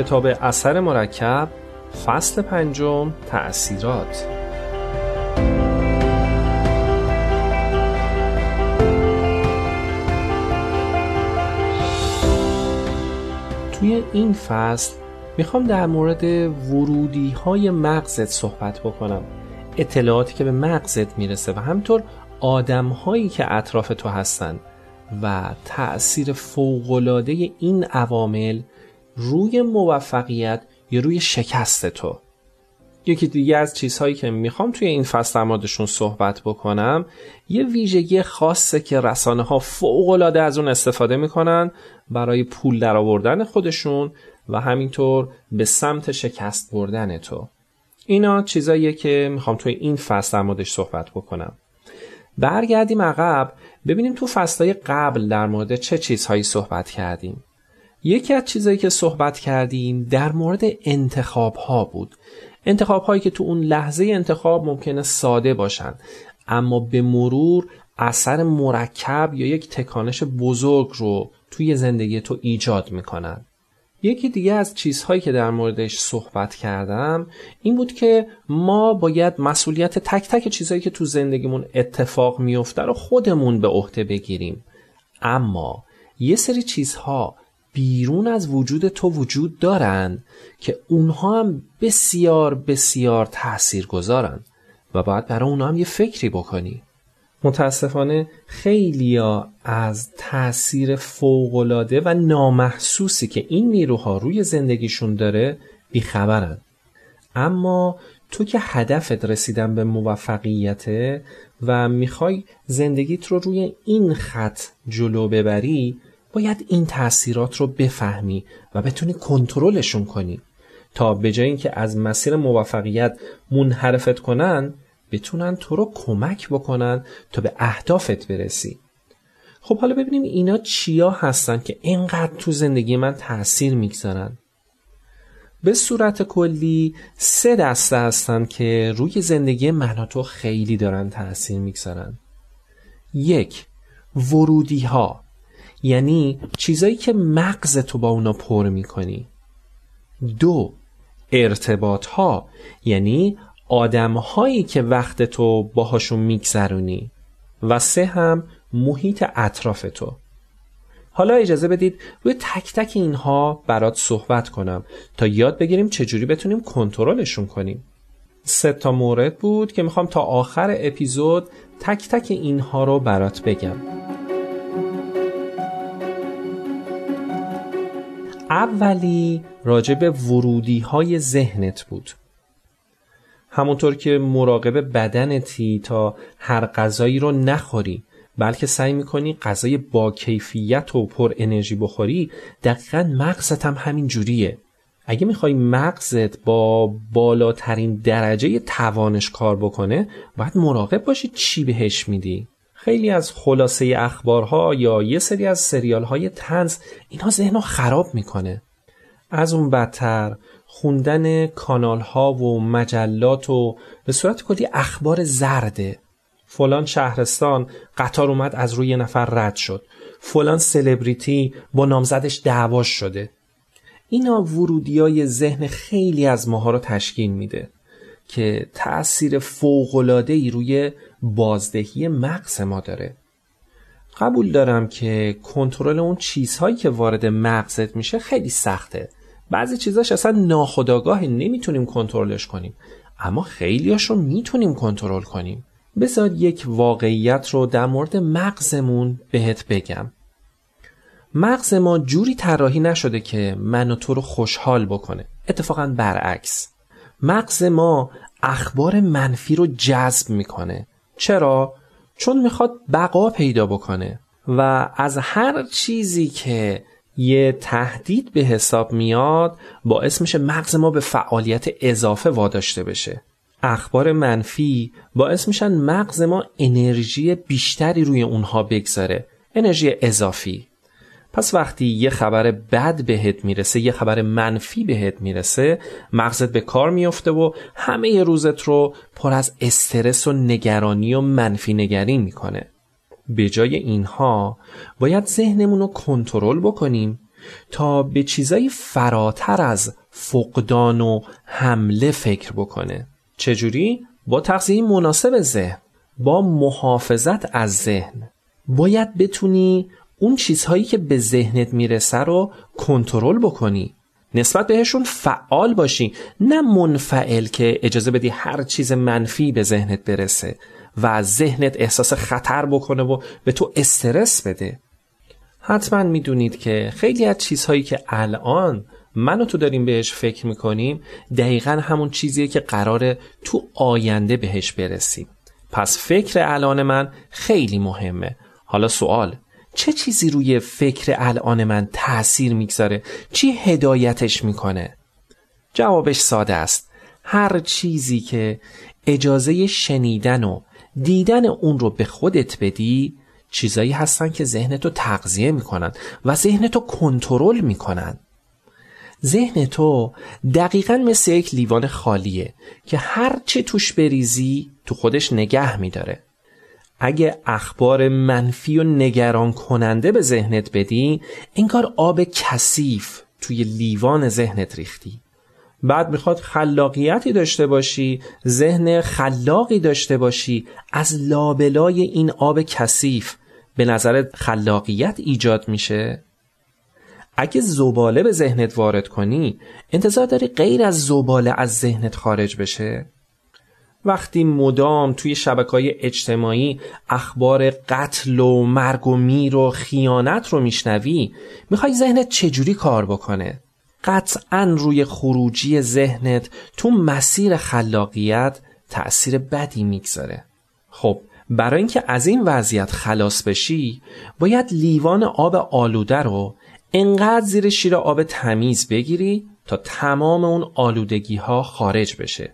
کتاب اثر مرکب فصل پنجم تأثیرات. توی این فصل می‌خوام در مورد ورودی های مغزت صحبت بکنم. اطلاعاتی که به مغزت می‌رسه و همطور آدم هایی که اطراف تو هستن و تأثیر فوقلاده این عوامل روی موفقیت یا روی شکست تو. یکی دیگه از چیزهایی که می‌خوام توی این فصل در موردشون صحبت بکنم یه ویژگی خاصه که رسانه ها فوقلاده از اون استفاده می‌کنن برای پول درآوردن خودشون و همینطور به سمت شکست بردن تو. اینا چیزاییه که می‌خوام توی این فصل موردش صحبت بکنم. برگردیم عقب ببینیم تو فصلهای قبل در مورد چه چیزهایی صحبت کردیم. یکی از چیزهایی که صحبت کردیم در مورد انتخاب ها بود. انتخاب هایی که تو اون لحظه انتخاب ممکنه ساده باشن اما به مرور اثر مرکب یا یک تکانش بزرگ رو توی زندگی تو ایجاد می‌کنن. یکی دیگه از چیزهایی که در موردش صحبت کردم این بود که ما باید مسئولیت تک تک چیزهایی که تو زندگیمون اتفاق میفته رو خودمون به عهده بگیریم. اما یه سری چیزها بیرون از وجود تو وجود دارن که اونها هم بسیار بسیار تأثیر گذارن و باید برای اونها هم یه فکری بکنی. متاسفانه خیلیا از تأثیر فوقالعاده و نامحسوسی که این نیروها روی زندگیشون داره بیخبرن. اما تو که هدفت رسیدن به موفقیته و می‌خوای زندگیت رو روی این خط جلو ببری باید این تاثیرات رو بفهمی و بتونی کنترلشون کنی. تا به جای اینکه از مسیر موفقیت منحرفت کنن بتونن تو رو کمک بکنن تا به اهدافت برسی. خب حالا ببینیم اینا چیا هستن که اینقدر تو زندگی من تاثیر می‌گذارن. به صورت کلی سه دسته هستن که روی زندگی من تو خیلی دارن تاثیر می‌گذارن. یک ورودی ها یعنی چیزایی که مغز تو با اونا پر می‌کنی. دو ارتباط ها یعنی آدم هایی که وقت تو باهاشون میگذرونی. و سه هم محیط اطراف تو. حالا اجازه بدید روی تک تک اینها برات صحبت کنم تا یاد بگیریم چجوری بتونیم کنترلشون کنیم. سه تا مورد بود که می‌خوام تا آخر اپیزود تک تک اینها رو برات بگم. اولی راجع به ورودی های ذهنت بود. همونطور که مراقب بدنتی تا هر غذایی رو نخوری بلکه سعی می‌کنی غذای با کیفیت و پر انرژی بخوری دقیقا مغزت هم همین جوریه. اگه می‌خوای مغزت با بالاترین درجه توانش کار بکنه باید مراقب باشی چی بهش میدی. خیلی از خلاصه اخبارها یا یه سری از سریال های تنز اینا ذهن رو خراب می‌کنه. از اون بدتر خوندن کانال ها و مجلات و به صورت کلی اخبار زرده فلان شهرستان قطار اومد از روی نفر رد شد. فلان سلبریتی با نامزدش دعواش شده. اینا ورودی های ذهن خیلی از ماها رو تشکیل میده که تأثیر فوقلاده ای روی بازدهی مغز ما داره. قبول دارم که کنترل اون چیزهایی که وارد مغزت میشه خیلی سخته. بعضی چیزاش اصلا ناخداگاه نمی‌تونیم کنترلش کنیم. اما خیلیاش رو می‌تونیم کنترل کنیم. بذار یک واقعیت رو در مورد مغزمون بهت بگم. مغز ما جوری طراحی نشده که من و تو رو خوشحال بکنه. اتفاقا برعکس. مغز ما اخبار منفی رو جذب می‌کنه. چرا؟ چون می‌خواد بقا پیدا بکنه و از هر چیزی که یه تهدید به حساب میاد باعث میشه مغز ما به فعالیت اضافه واداشته بشه اخبار منفی باعث میشن مغز ما انرژی بیشتری روی اونها بگذاره انرژی اضافی پس وقتی یه خبر بد بهت می‌رسه یه خبر منفی بهت می‌رسه مغزت به کار میفته و همه روزت رو پر از استرس و نگرانی و منفی نگری می‌کنه. به جای اینها باید ذهنمون رو کنترل بکنیم تا به چیزایی فراتر از فقدان و حمله فکر بکنه. چجوری؟ با تغذیه مناسب ذهن با محافظت از ذهن. باید بتونی اون چیزهایی که به ذهنت می‌رسه رو کنترل بکنی. نسبت بهشون فعال باشی. نه منفعل که اجازه بدی هر چیز منفی به ذهنت برسه و ذهنت احساس خطر بکنه و به تو استرس بده. حتما می‌دونید که خیلی از چیزهایی که الان من و تو داریم بهش فکر می‌کنیم دقیقا همون چیزیه که قراره تو آینده بهش برسیم. پس فکر الان من خیلی مهمه. حالا سوال چه چیزی روی فکر الان من تأثیر می‌گذاره؟ چی هدایتش می‌کنه؟ جوابش ساده است. هر چیزی که اجازه شنیدن و دیدن اون رو به خودت بدی چیزایی هستن که ذهنتو تغذیه می‌کنن و ذهنتو کنترل می‌کنن. ذهن تو دقیقا مثل یک لیوان خالیه که هر چه توش بریزی تو خودش نگه میداره. اگه اخبار منفی و نگران کننده به ذهنت بدی انگار آب کثیف توی لیوان ذهنت ریختی. بعد می‌خواد خلاقیتی داشته باشی ذهن خلاقی داشته باشی از لابلای این آب کثیف به نظرت خلاقیت ایجاد میشه؟ اگه زباله به ذهنت وارد کنی انتظار داری غیر از زباله از ذهنت خارج بشه؟ وقتی مدام توی شبکه های اجتماعی اخبار قتل و مرگ و میر و خیانت رو میشنوی می‌خوای ذهنت چجوری کار بکنه؟ قطعا روی خروجی ذهنت تو مسیر خلاقیت تأثیر بدی می‌گذاره. خب برای اینکه از این وضعیت خلاص بشی باید لیوان آب آلوده رو انقدر زیر شیر آب تمیز بگیری تا تمام اون آلودگی ها خارج بشه.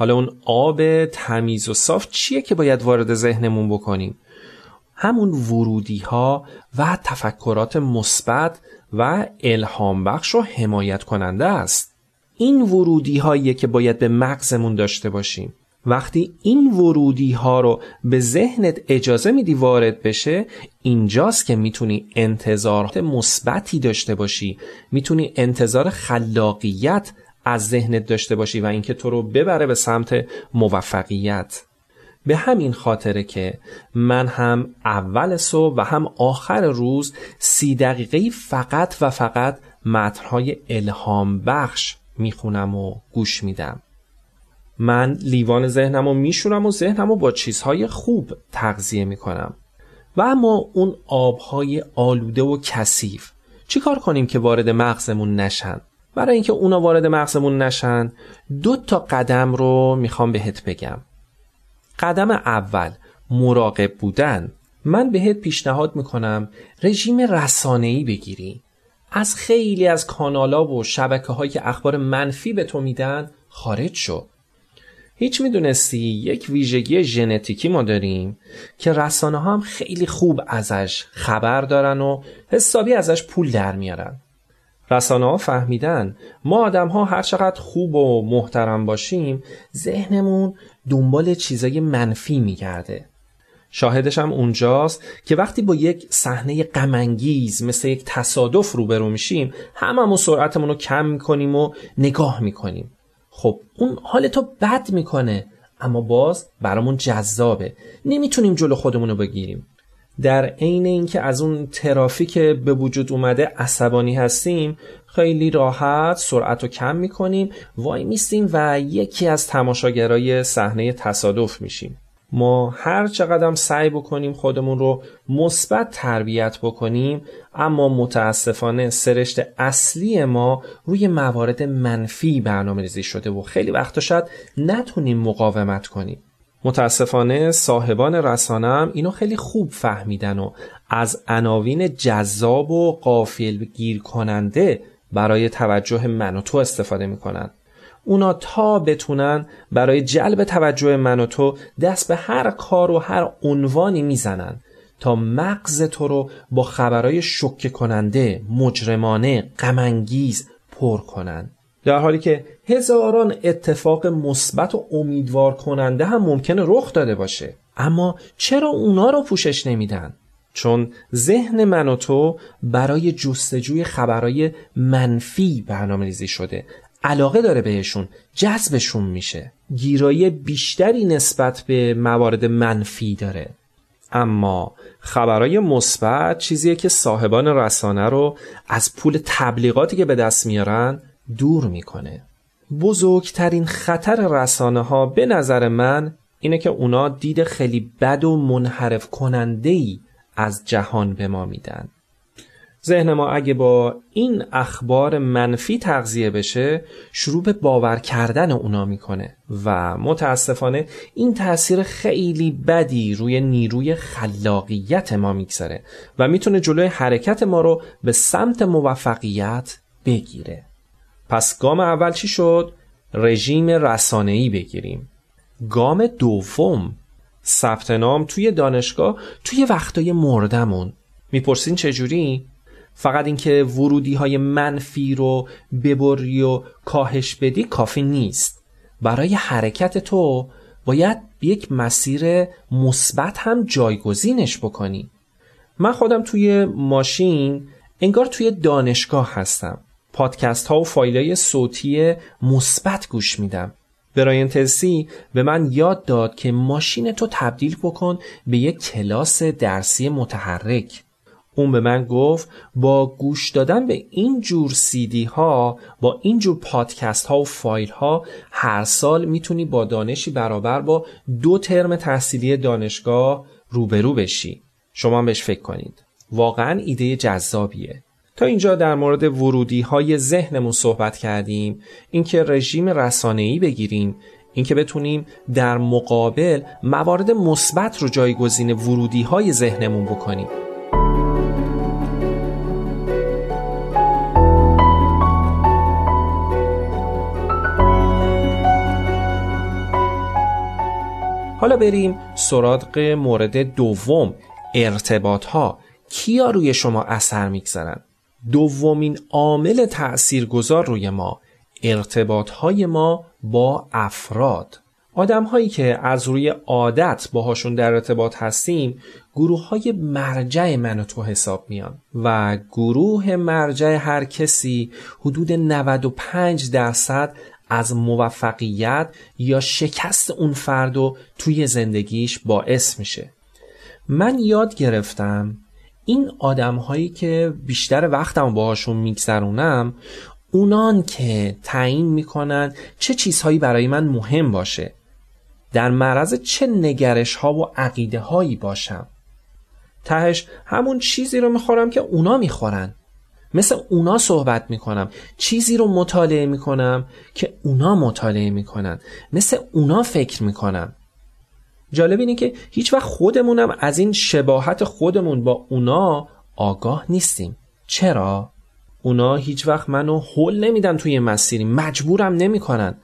حالا اون آب تمیز و صاف چیه که باید وارد ذهنمون بکنیم؟ همون ورودی ها و تفکرات مثبت و الهام بخش و حمایت کننده است. این ورودی هایی که باید به مغزمون داشته باشیم. وقتی این ورودی ها رو به ذهنت اجازه میدی وارد بشه اینجاست که می‌تونی انتظارات مثبتی داشته باشی. می‌تونی انتظار خلاقیت از ذهنت داشته باشی و اینکه تو رو ببره به سمت موفقیت. به همین خاطره که من هم اول صبح و هم آخر روز سی دقیقه فقط و فقط متنهای الهام بخش می‌خونم و گوش میدم. من لیوان ذهنم رو میشونم و ذهنم رو با چیزهای خوب تغذیه می‌کنم. و اما اون آبهای آلوده و کثیف چیکار کنیم که وارد مغزمون نشن؟ برای اینکه اونا وارد مغزمون نشن دو تا قدم رو می‌خوام بهت بگم. قدم اول مراقب بودن. من بهت پیشنهاد می‌کنم رژیم رسانه‌ای بگیری. از خیلی از کانالا و شبکه هایی که اخبار منفی به تو میدن خارج شو. هیچ می‌دونستی یک ویژگی ژنتیکی ما داریم که رسانه هم خیلی خوب ازش خبر دارن و حسابی ازش پول در میارن. رسانه ها فهمیدن ما آدم ها هر چقدر خوب و محترم باشیم ذهنمون دنبال چیزای منفی میگرده. شاهدش هم اونجاست که وقتی با یک صحنه غمانگیز مثل یک تصادف روبرو میشیم هممون سرعتمون رو کم می‌کنیم و نگاه می‌کنیم. خب اون حال تو بد می‌کنه اما باز برامون جذابه. نمی‌تونیم جلو خودمون رو بگیریم. در عین اینکه از اون ترافیک به وجود اومده عصبانی هستیم خیلی راحت سرعت رو کم می‌کنیم وای میستیم و یکی از تماشاگرای صحنه تصادف میشیم. ما هر چقدر سعی بکنیم خودمون رو مثبت تربیت بکنیم اما متاسفانه سرشت اصلی ما روی موارد منفی برنامه ریزی شده و خیلی وقتا شاید نتونیم مقاومت کنیم. متاسفانه صاحبان رسانم اینو خیلی خوب فهمیدن و از عناوین جذاب و قافل گیر کننده برای توجه من و تو استفاده می‌کنن. اونا تا بتونن برای جلب توجه من و تو دست به هر کار و هر عنوانی می‌زنن تا مغز تو رو با خبرهای شکه کننده، مجرمانه، غمانگیز پر کنن. در حالی که هزاران اتفاق مثبت و امیدوار کننده هم ممکنه رخ داده باشه. اما چرا اونا رو پوشش نمیدن؟ چون ذهن من و تو برای جستجوی خبرهای منفی برنامه ریزی شده. علاقه داره بهشون جذبشون میشه. گیرایی بیشتری نسبت به موارد منفی داره. اما خبرهای مثبت چیزیه که صاحبان رسانه رو از پول تبلیغاتی که به دست میارن دور می‌کنه. بزرگترین خطر رسانه ها به نظر من اینه که اونا دید خیلی بد و منحرف کننده ای از جهان به ما میدن. ذهن ما اگه با این اخبار منفی تغذیه بشه شروع به باور کردن اونا می‌کنه و متاسفانه این تاثیر خیلی بدی روی نیروی خلاقیت ما می‌گذاره و می‌تونه جلوی حرکت ما رو به سمت موفقیت بگیره. پس گام اول چی شد؟ رژیم رسانه‌ای بگیریم. گام دوم ثبت نام توی دانشگاه توی وقتای مردمون. می‌پرسین چجوری؟ فقط اینکه ورودی های منفی رو ببری و کاهش بدی کافی نیست. برای حرکت تو باید یک مسیر مثبت هم جایگزینش بکنی. من خودم توی ماشین انگار توی دانشگاه هستم. پادکست ها و فایل های صوتی مثبت گوش میدم. براین تلسی به من یاد داد که ماشین تو تبدیل بکن به یک کلاس درسی متحرک. اون به من گفت با گوش دادن به این جور سیدی ها با این جور پادکست ها و فایل ها هر سال می‌تونی با دانشی برابر با دو ترم تحصیلی دانشگاه روبرو بشی. شما بهش فکر کنید. واقعا ایده جذابیه. تا اینجا در مورد ورودی های ذهنمون صحبت کردیم اینکه رژیم رسانه‌ای بگیریم اینکه بتونیم در مقابل موارد مثبت رو جایگزین ورودی های ذهنمون بکنیم. حالا بریم سراغ مورد دوم ارتباط ها کیا روی شما اثر می‌گذارن؟ دومین عامل تأثیرگذار روی ما ارتباط های ما با افراد. آدم هایی که از روی عادت باهاشون در ارتباط هستیم گروه های مرجع من و تو حساب میان و گروه مرجع هر کسی حدود 95 درصد از موفقیت یا شکست اون فرد و توی زندگیش باعث میشه. من یاد گرفتم این آدم هایی که بیشتر وقتم باهاشون میگذرونم اونان که تعیین می‌کنن چه چیزهایی برای من مهم باشه. در معرض چه نگرش ها و عقیده هایی باشم. تهش همون چیزی رو می‌خورم که اونا می‌خورن. مثل اونا صحبت می‌کنم. چیزی رو مطالعه می‌کنم که اونا مطالعه می‌کنن. مثل اونا فکر می‌کنم. جالب اینه که هیچ وقت خودمونم از این شباهت خودمون با اونا آگاه نیستیم. چرا؟ اونا هیچ وقت منو حل نمیدن توی مسیری. مجبورم نمی‌کنن.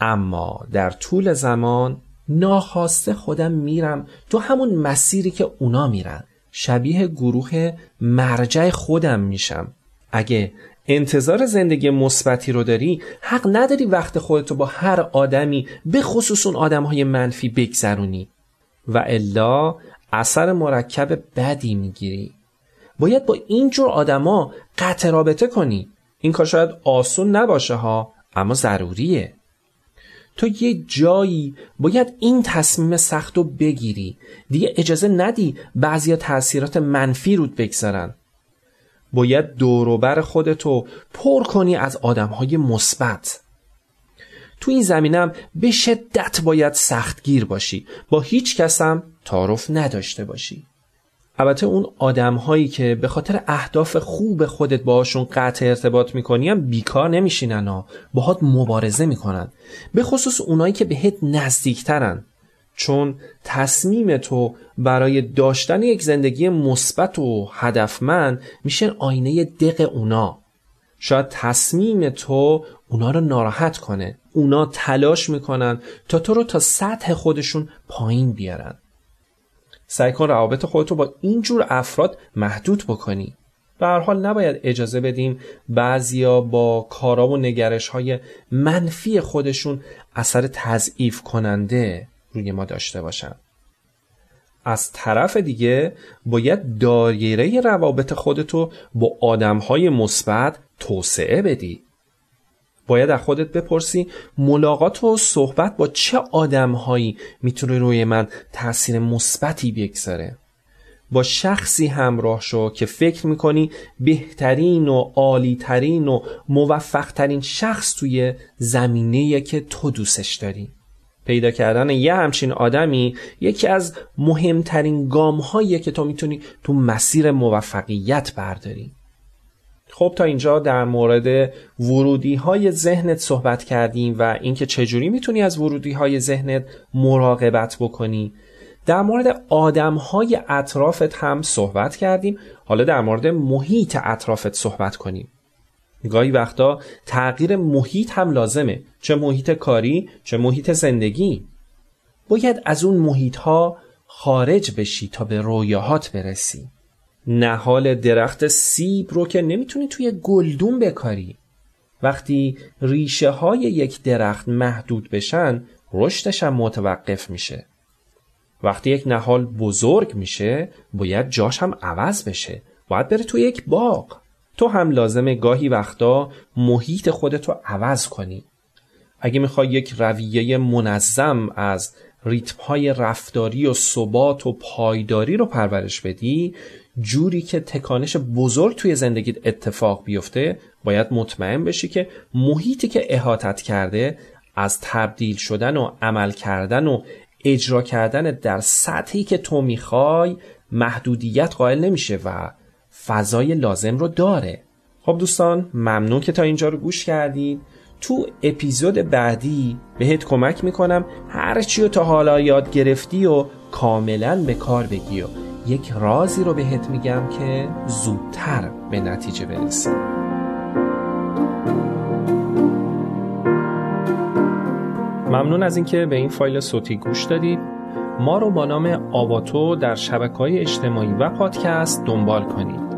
اما در طول زمان ناخواسته خودم میرم تو همون مسیری که اونا میرن. شبیه گروه مرجع خودم میشم. اگه انتظار زندگی مثبتی رو داری حق نداری وقت خودتو با هر آدمی به خصوص اون آدم های منفی بگذرونی. و الا اثر مرکب بدی می‌گیری. باید با اینجور آدما قطع رابطه کنی. این کار شاید آسون نباشه ها اما ضروریه. تو یه جایی باید این تصمیم سخت رو بگیری. دیگه اجازه ندی بعضی تاثیرات منفی رود بگذارن. باید دوروبر خودتو پر کنی از آدمهای مثبت. تو این زمینم به شدت باید سختگیر باشی. با هیچ کسم تعارف نداشته باشی. البته اون آدم هایی که به خاطر اهداف خوب خودت باشون قطع ارتباط می‌کنی هم بیکار نمیشینن ها. باهات مبارزه می‌کنن. به خصوص اونایی که بهت نزدیکترن. چون تصمیم تو برای داشتن یک زندگی مثبت و هدفمند میشه آینه دق اونا. شاید تصمیم تو اونا رو ناراحت کنه. اونا تلاش می‌کنن تا تو رو تا سطح خودشون پایین بیارن. سعی کن روابط خودتو با اینجور افراد محدود بکنی. به هر حال نباید اجازه بدیم بعضیا با کارا و نگرش های منفی خودشون اثر تضعیف کننده روی ما داشته باشن. از طرف دیگه باید دایره روابط خودتو با آدمهای مثبت توسعه بدی. باید از خودت بپرسی ملاقات و صحبت با چه آدمهایی می‌تونه روی من تاثیر مثبتی بگذاره؟ با شخصی همراه شو که فکر می‌کنی بهترین و عالیترین و موفقترین شخص توی زمینه که تو دوستش داری. پیدا کردن یه همچین آدمی یکی از مهمترین گام که تو می‌تونی تو مسیر موفقیت برداری. خب تا اینجا در مورد ورودی های ذهنت صحبت کردیم و اینکه چجوری می‌تونی از ورودی های ذهنت مراقبت بکنی. در مورد آدم های اطرافت هم صحبت کردیم. حالا در مورد محیط اطرافت صحبت کنیم. گاهی وقتا تغییر محیط هم لازمه. چه محیط کاری چه محیط زندگی. باید از اون محیط ها خارج بشی تا به رویاهات برسی. نهال درخت سیب رو که نمی‌تونی توی گلدون بکاری. وقتی ریشه های یک درخت محدود بشن رشدش هم متوقف میشه. وقتی یک نهال بزرگ میشه باید جاش هم عوض بشه. باید بره توی یک باغ. تو هم لازمه گاهی وقتا محیط خودتو عوض کنی. اگه می‌خوای یک رویه منظم از ریتم های رفتاری و ثبات و پایداری رو پرورش بدی جوری که تکانش بزرگ توی زندگیت اتفاق بیفته باید مطمئن بشی که محیطی که احاطت کرده از تبدیل شدن و عمل کردن و اجرا کردن در سطحی که تو می‌خوای محدودیت قائل نمیشه و فضای لازم رو داره. خب دوستان ممنون که تا اینجا رو گوش کردید. تو اپیزود بعدی بهت کمک می‌کنم هر چی رو تا حالا یاد گرفتی و کاملا به کار بگی و یک رازی رو بهت میگم که زودتر به نتیجه برسی. ممنون از اینکه به این فایل صوتی گوش دادید. ما رو با نام آواتو در شبکه های اجتماعی و پادکست دنبال کنید.